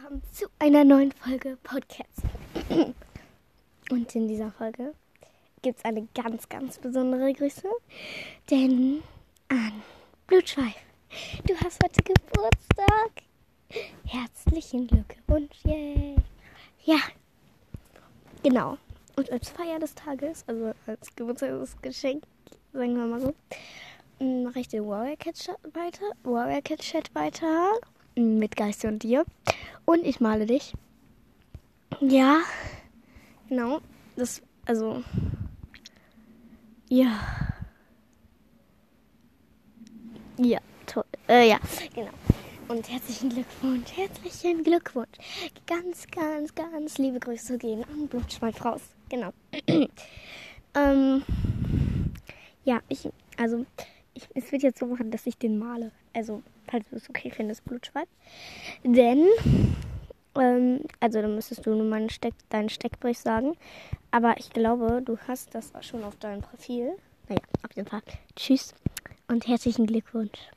willkommen zu einer neuen Folge Podcast. Und in dieser Folge gibt es eine ganz, ganz besondere Grüße, denn an Blutschweif, du hast heute Geburtstag. Herzlichen Glückwunsch, yay. Ja, genau. Und als Feier des Tages, also als Geburtstagsgeschenk, sagen wir mal so, mache ich den Warrior Cat weiter. Warrior Cat Chat weiter mit Geiste und dir. Und ich male dich. Ja, genau. Das, also, ja. Ja, toll. Äh, ja, genau. Und herzlichen Glückwunsch, herzlichen Glückwunsch. Ganz, ganz, ganz liebe Grüße gehen an Blutschweif raus. Genau. ähm, ja, ich, also, ich, es wird jetzt so machen, dass ich den male. Also, falls du es okay findest, Blutschweif. Denn, ähm, also dann müsstest du nur meinen Steck, deinen Steckbrich sagen. Aber ich glaube, du hast das schon auf deinem Profil. Naja, auf jeden Fall. Tschüss und herzlichen Glückwunsch.